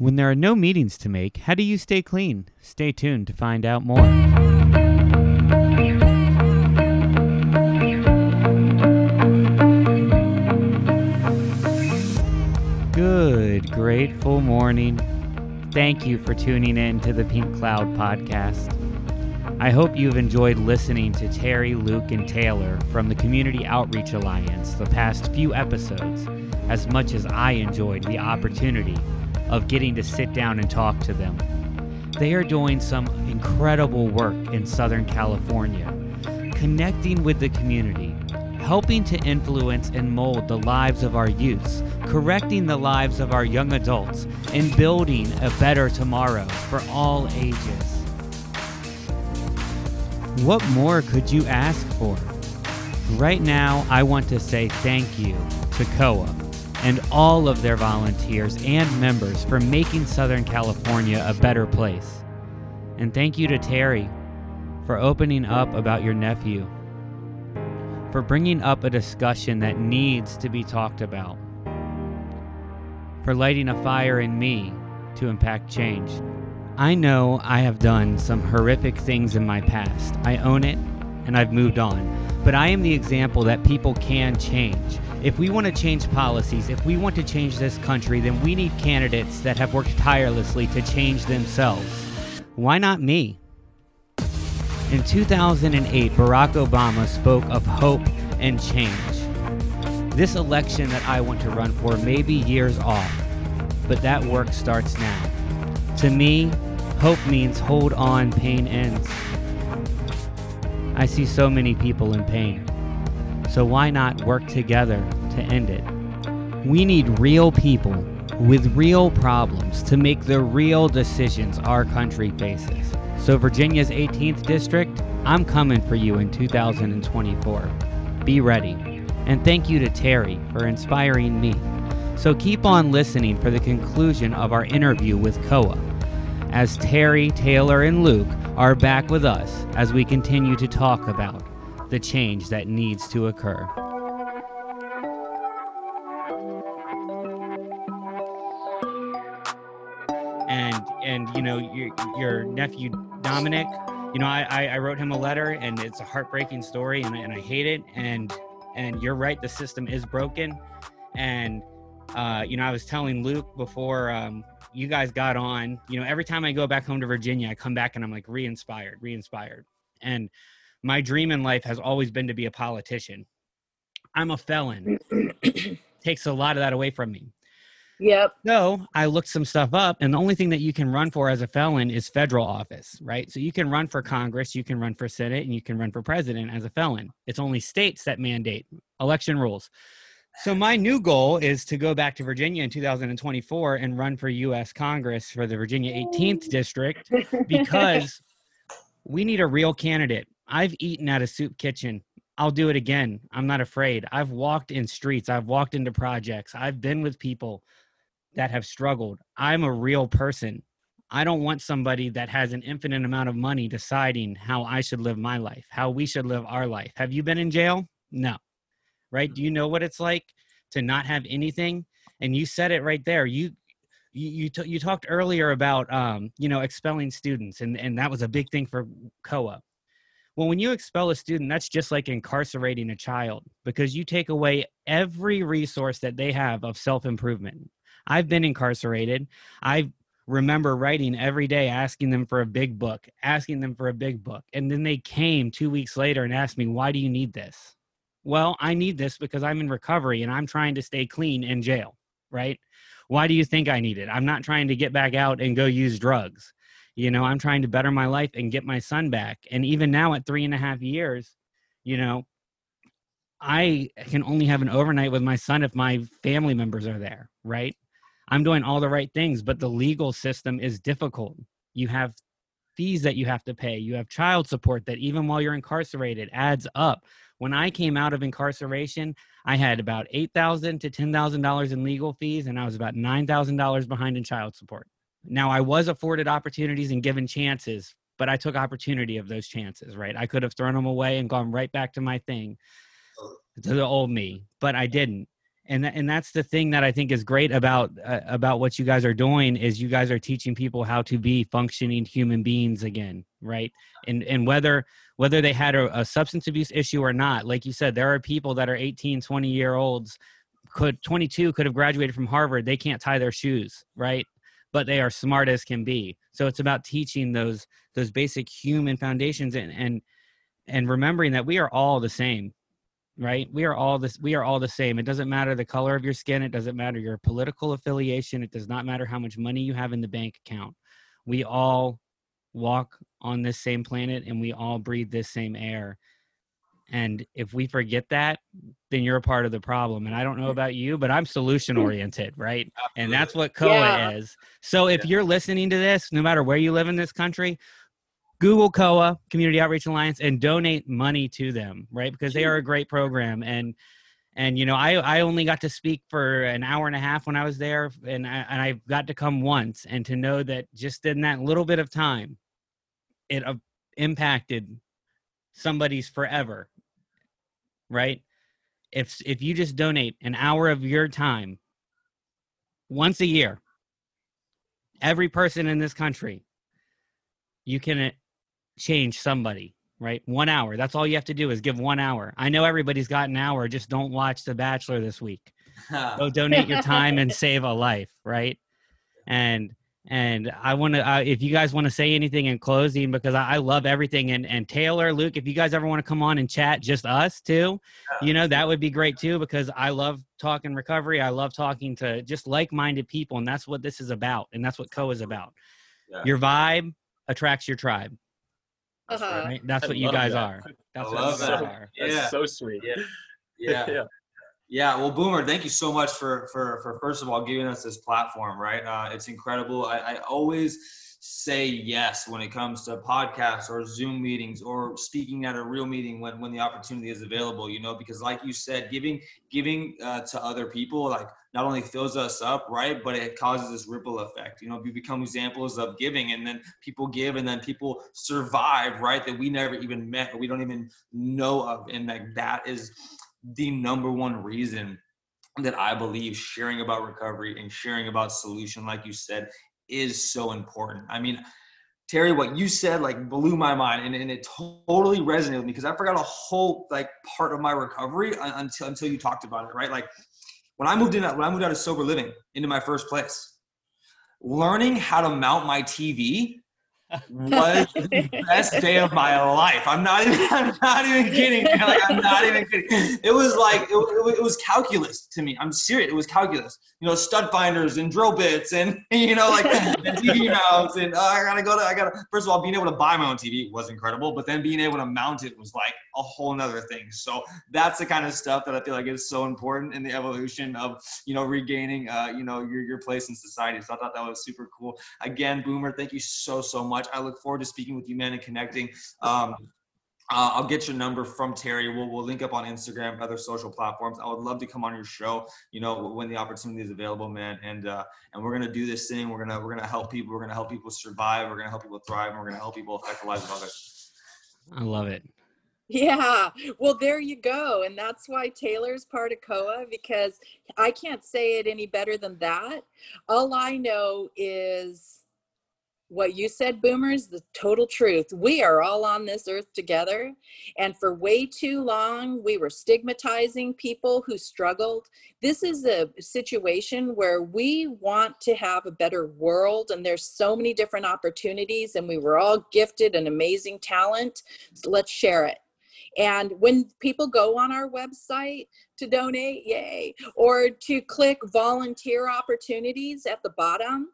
When there are no meetings to make, how do you stay clean? Stay tuned to find out more. Good, grateful morning. Thank you for tuning in to the Pink Cloud podcast. I hope you've enjoyed listening to Terry, Luke, and Taylor from the Community Outreach Alliance the past few episodes as much as I enjoyed the opportunity of getting to sit down and talk to them. They are doing some incredible work in Southern California, connecting with the community, helping to influence and mold the lives of our youths, correcting the lives of our young adults, and building a better tomorrow for all ages. What more could you ask for? Right now, I want to say thank you to COA and all of their volunteers and members for making Southern California a better place. And thank you to Terry for opening up about your nephew, for bringing up a discussion that needs to be talked about, for lighting a fire in me to impact change. I know I have done some horrific things in my past. I own it and I've moved on. But I am the example that people can change. If we want to change policies, if we want to change this country, then we need candidates that have worked tirelessly to change themselves. Why not me? In 2008, Barack Obama spoke of hope and change. This election that I want to run for may be years off, but that work starts now. To me, hope means hold on, pain ends. I see so many people in pain. So why not work together to end it? We need real people with real problems to make the real decisions our country faces. So, Virginia's 18th district, I'm coming for you in 2024. Be ready. And thank you to Terry for inspiring me. So, keep on listening for the conclusion of our interview with COA as Terry, Taylor, and Luke are back with us as we continue to talk about the change that needs to occur. And and you know your your nephew Dominic, you know I, I wrote him a letter and it's a heartbreaking story and and I hate it and and you're right the system is broken and uh, you know I was telling Luke before um, you guys got on. You know, every time I go back home to Virginia, I come back and I'm like re-inspired, re-inspired. And my dream in life has always been to be a politician. I'm a felon. Takes a lot of that away from me. Yep. So I looked some stuff up, and the only thing that you can run for as a felon is federal office, right? So you can run for Congress, you can run for Senate, and you can run for president as a felon. It's only states that mandate election rules. So my new goal is to go back to Virginia in 2024 and run for U.S. Congress for the Virginia 18th district because we need a real candidate. I've eaten at a soup kitchen. I'll do it again. I'm not afraid. I've walked in streets. I've walked into projects. I've been with people that have struggled. I'm a real person. I don't want somebody that has an infinite amount of money deciding how I should live my life, how we should live our life. Have you been in jail? No right? Do you know what it's like to not have anything? And you said it right there. You you you, t- you talked earlier about um, you know expelling students, and and that was a big thing for COA. Well, when you expel a student, that's just like incarcerating a child because you take away every resource that they have of self improvement. I've been incarcerated. I remember writing every day asking them for a big book, asking them for a big book. And then they came two weeks later and asked me, Why do you need this? Well, I need this because I'm in recovery and I'm trying to stay clean in jail, right? Why do you think I need it? I'm not trying to get back out and go use drugs. You know, I'm trying to better my life and get my son back. And even now at three and a half years, you know, I can only have an overnight with my son if my family members are there, right? I'm doing all the right things, but the legal system is difficult. You have fees that you have to pay, you have child support that even while you're incarcerated adds up when I came out of incarceration, I had about eight thousand to ten thousand dollars in legal fees, and I was about nine thousand dollars behind in child support. Now I was afforded opportunities and given chances, but I took opportunity of those chances. Right, I could have thrown them away and gone right back to my thing, to the old me, but I didn't. And and that's the thing that I think is great about uh, about what you guys are doing is you guys are teaching people how to be functioning human beings again, right? And and whether whether they had a, a substance abuse issue or not, like you said, there are people that are 18, 20 year olds could 22 could have graduated from Harvard, they can't tie their shoes, right? But they are smart as can be. So it's about teaching those those basic human foundations and and and remembering that we are all the same right? We are all this we are all the same. It doesn't matter the color of your skin it doesn't matter your political affiliation it does not matter how much money you have in the bank account. We all walk on this same planet and we all breathe this same air. And if we forget that then you're a part of the problem. And i don't know mm. about you but i'm solution hmm. oriented right? Absolutely. and that's what coa yeah. is. So if yeah. you're listening to this no matter where you live in this country Google COA, Community Outreach Alliance, and donate money to them, right? Because they are a great program. And and you know, I I only got to speak for an hour and a half when I was there, and I, and I got to come once, and to know that just in that little bit of time, it uh, impacted somebody's forever, right? If if you just donate an hour of your time once a year, every person in this country you can change somebody right? One hour. That's all you have to do is give one hour. I know everybody's got an hour. Just don't watch the bachelor this week. Go donate your time and save a life right? And and i want to uh, if you guys want to say anything in closing because I, I, love everything. And and taylor luke if you guys ever want to come on and chat just us too you know that would be great too because i love talking recovery. I love talking to just like-minded people and that's what this is about and that's what co is about. Yeah. your vibe attracts your tribe uh-huh. Right? That's what you guys that. are. That's I love that. Are. Yeah. That's so sweet. Yeah. Yeah. yeah. Yeah, well, Boomer, thank you so much for for for first of all giving us this platform. Right, uh, it's incredible. I, I always say yes when it comes to podcasts or Zoom meetings or speaking at a real meeting when when the opportunity is available. You know, because like you said, giving giving uh, to other people like not only fills us up, right, but it causes this ripple effect. You know, we become examples of giving, and then people give, and then people survive, right, that we never even met, or we don't even know of, and like that is the number one reason that I believe sharing about recovery and sharing about solution, like you said, is so important. I mean, Terry, what you said like blew my mind and, and it totally resonated with me because I forgot a whole like part of my recovery until until you talked about it, right? Like when I moved in, when I moved out of sober living into my first place, learning how to mount my TV was the best day of my life. I'm not even, I'm not even kidding. Like, I'm not even kidding. It was like, it, it, was calculus to me. I'm serious. It was calculus. You know, stud finders and drill bits and, you know, like TV mounts. And uh, I gotta go to, I gotta, first of all, being able to buy my own TV was incredible, but then being able to mount it was like a whole nother thing. So that's the kind of stuff that I feel like is so important in the evolution of, you know, regaining, uh, you know, your, your place in society. So I thought that was super cool. Again, Boomer, thank you so, so much much. I look forward to speaking with you, man, and connecting. Um, uh, I'll get your number from Terry. We'll, we'll link up on Instagram, other social platforms. I would love to come on your show, you know, when the opportunity is available, man. And uh, and we're gonna do this thing. We're gonna we're gonna help people. We're gonna help people survive. We're gonna help people thrive. And we're gonna help people affect the lives of others. I love it. Yeah, well, there you go. And that's why Taylor's part of COA because I can't say it any better than that. All I know is what you said, boomers, the total truth. We are all on this earth together. And for way too long, we were stigmatizing people who struggled. This is a situation where we want to have a better world, and there's so many different opportunities, and we were all gifted an amazing talent. So let's share it. And when people go on our website to donate, yay, or to click volunteer opportunities at the bottom,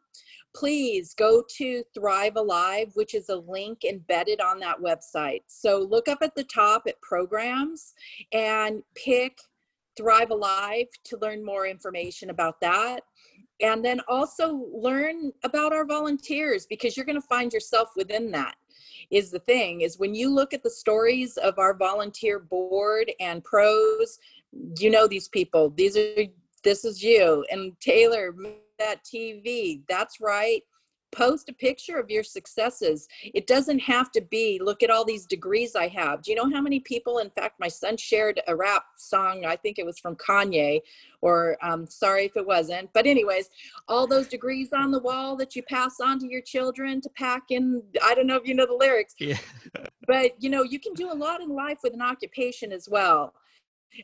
please go to Thrive Alive, which is a link embedded on that website. So look up at the top at programs and pick Thrive Alive to learn more information about that. And then also learn about our volunteers because you're going to find yourself within that is the thing is when you look at the stories of our volunteer board and pros you know these people these are this is you and taylor that TV. That's right. post a picture of your successes. It doesn't have to be, look at all these degrees I have. Do you know how many people, in fact, my son shared a rap song, I think it was from Kanye, or um, sorry if it wasn't. But, anyways, all those degrees on the wall that you pass on to your children to pack in, I don't know if you know the lyrics. Yeah. but, you know, you can do a lot in life with an occupation as well.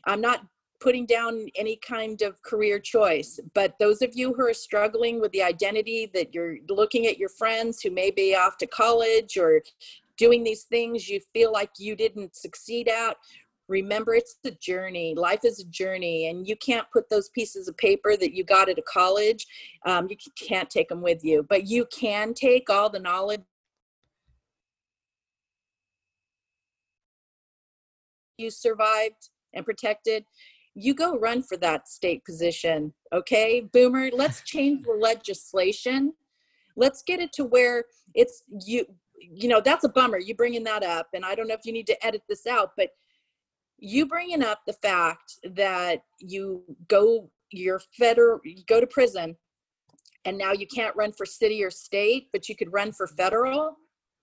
I'm not putting down any kind of career choice. But those of you who are struggling with the identity that you're looking at your friends who may be off to college or doing these things you feel like you didn't succeed at, remember it's a journey. Life is a journey, and you can't put those pieces of paper that you got at a college, um, you can't take them with you. But you can take all the knowledge you survived and protected you go run for that state position. Okay, Boomer, let's change the legislation. Let's get it to where it's you. You know, that's a bummer. You bringing that up, and I don't know if you need to edit this out, but you bringing up the fact that you go your federal, you go to prison, and now you can't run for city or state, but you could run for federal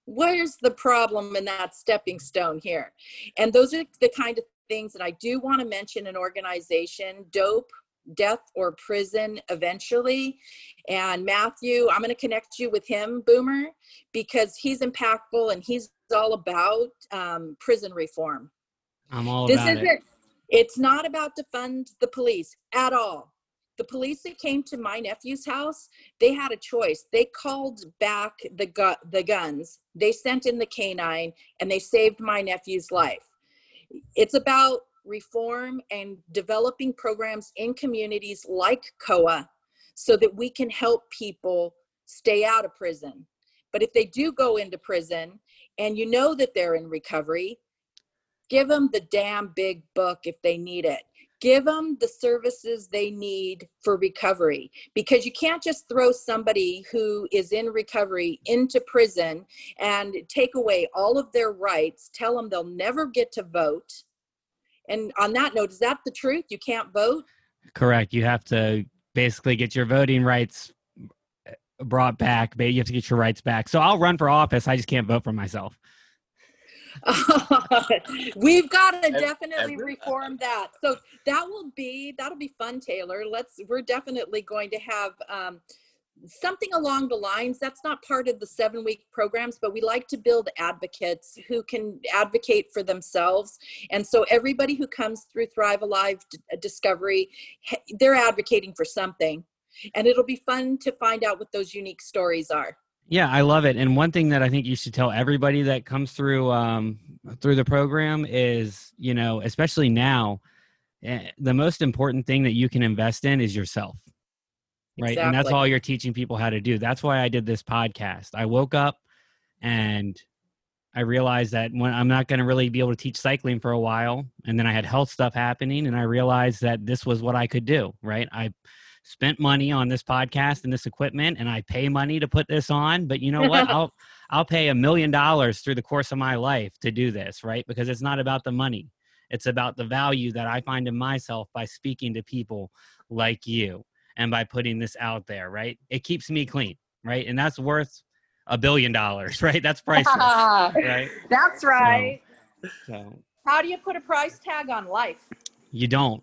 where's the problem in that stepping stone here and those are the kind of things that I do want to mention an organization, dope, death or prison eventually. And Matthew, I'm going to connect you with him, Boomer, because he's impactful and he's all about um, prison reform. I'm all this about isn't, it. It's not about to fund the police at all. The police that came to my nephew's house, they had a choice. They called back the gu- the guns. They sent in the canine, and they saved my nephew's life it's about reform and developing programs in communities like COA so that we can help people stay out of prison. But if they do go into prison and you know that they're in recovery, give them the damn big book if they need it. Give them the services they need for recovery because you can't just throw somebody who is in recovery into prison and take away all of their rights, tell them they'll never get to vote, and on that note, is that the truth? You can't vote? Correct. You have to basically get your voting rights eh, brought back. You have to get your rights back. So I'll run for office. I just can't vote for myself. We've got to definitely reform that. So that will be that'll be fun, Taylor. Let's we're definitely going to have um, something along the lines that's not part of the seven week programs but we like to build advocates who can advocate for themselves and so everybody who comes through thrive alive uh, discovery they're advocating for something and it'll be fun to find out what those unique stories are yeah i love it and one thing that i think you should tell everybody that comes through um, through the program is you know especially now eh, the most important thing that you can invest in is yourself right? And that's all you're teaching people how to do. That's why i did this podcast. I woke up and i realized that when i'm not going to really be able to teach cycling for a while and then i had health stuff happening and i realized that this was what i could do right? I spent money on this podcast and this equipment and i pay money to put this on but you know what i'll i'll pay a million dollars through the course of my life to do this right because it's not about the money it's about the value that i find in myself by speaking to people like you and by putting this out there, right? It keeps me clean, right? And that's worth a billion dollars, right? That's priceless, right? That's right. So How do you put a price tag on life? you don't.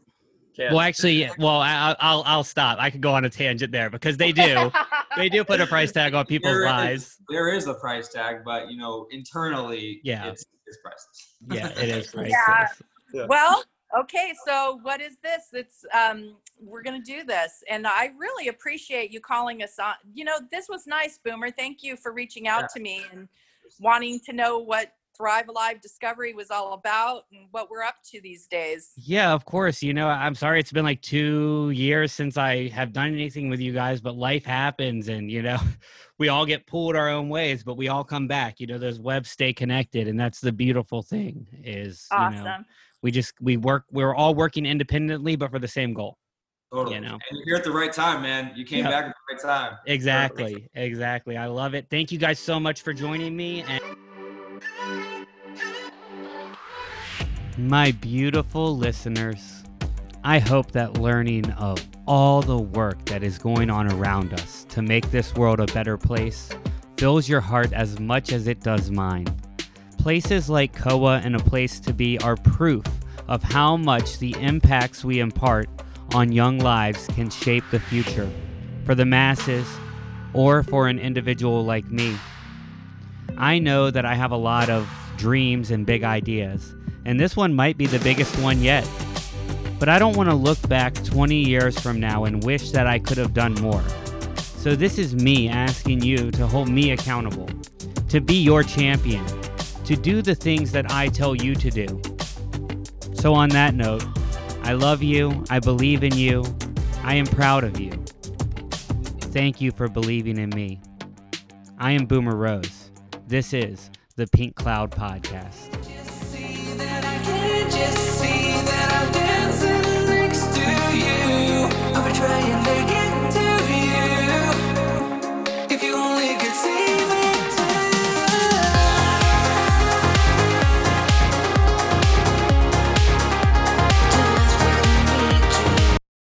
Can't. Well, actually, well, I, I'll I'll stop. I could go on a tangent there because they do. they do put a price tag on people's There is- lives. There is a price tag, but you know, internally, Yeah. it's, it's priceless. Yeah, it is priceless. Yeah. Well, okay, so what is this? It's um we're going to do this and I really appreciate you calling us on. You know, this was nice, Boomer. Thank you for reaching out Yeah. to me and wanting to know what Thrive Alive Discovery was all about and what we're up to these days. Yeah, of course. You know, I'm sorry it's been like two years since I have done anything with you guys, but life happens and, you know, we all get pulled our own ways, but we all come back. You know, those webs stay connected. And that's the beautiful thing is, you know, Awesome. we just, we work, we're all working independently, but for the same goal. Totally. You know. And you're here at the right time, man. You came Yeah. back at the right time. Exactly. Exactly. I love it. Thank you guys so much for joining me. And my beautiful listeners, I hope that learning of all the work that is going on around us to make this world a better place fills your heart as much as it does mine. Places like COA and A Place to Be are proof of how much the impacts we impart on young lives can shape the future for the masses or for an individual like me. I know that I have a lot of dreams and big ideas, and this one might be the biggest one yet. But I don't want to look back 20 years from now and wish that I could have done more. So, this is me asking you to hold me accountable, to be your champion, to do the things that I tell you to do. So, on that note, I love you, I believe in you, I am proud of you. Thank you for believing in me. I am Boomer Rose. This is the Pink Cloud Podcast just see that I'm dancing next to you. I'm trying.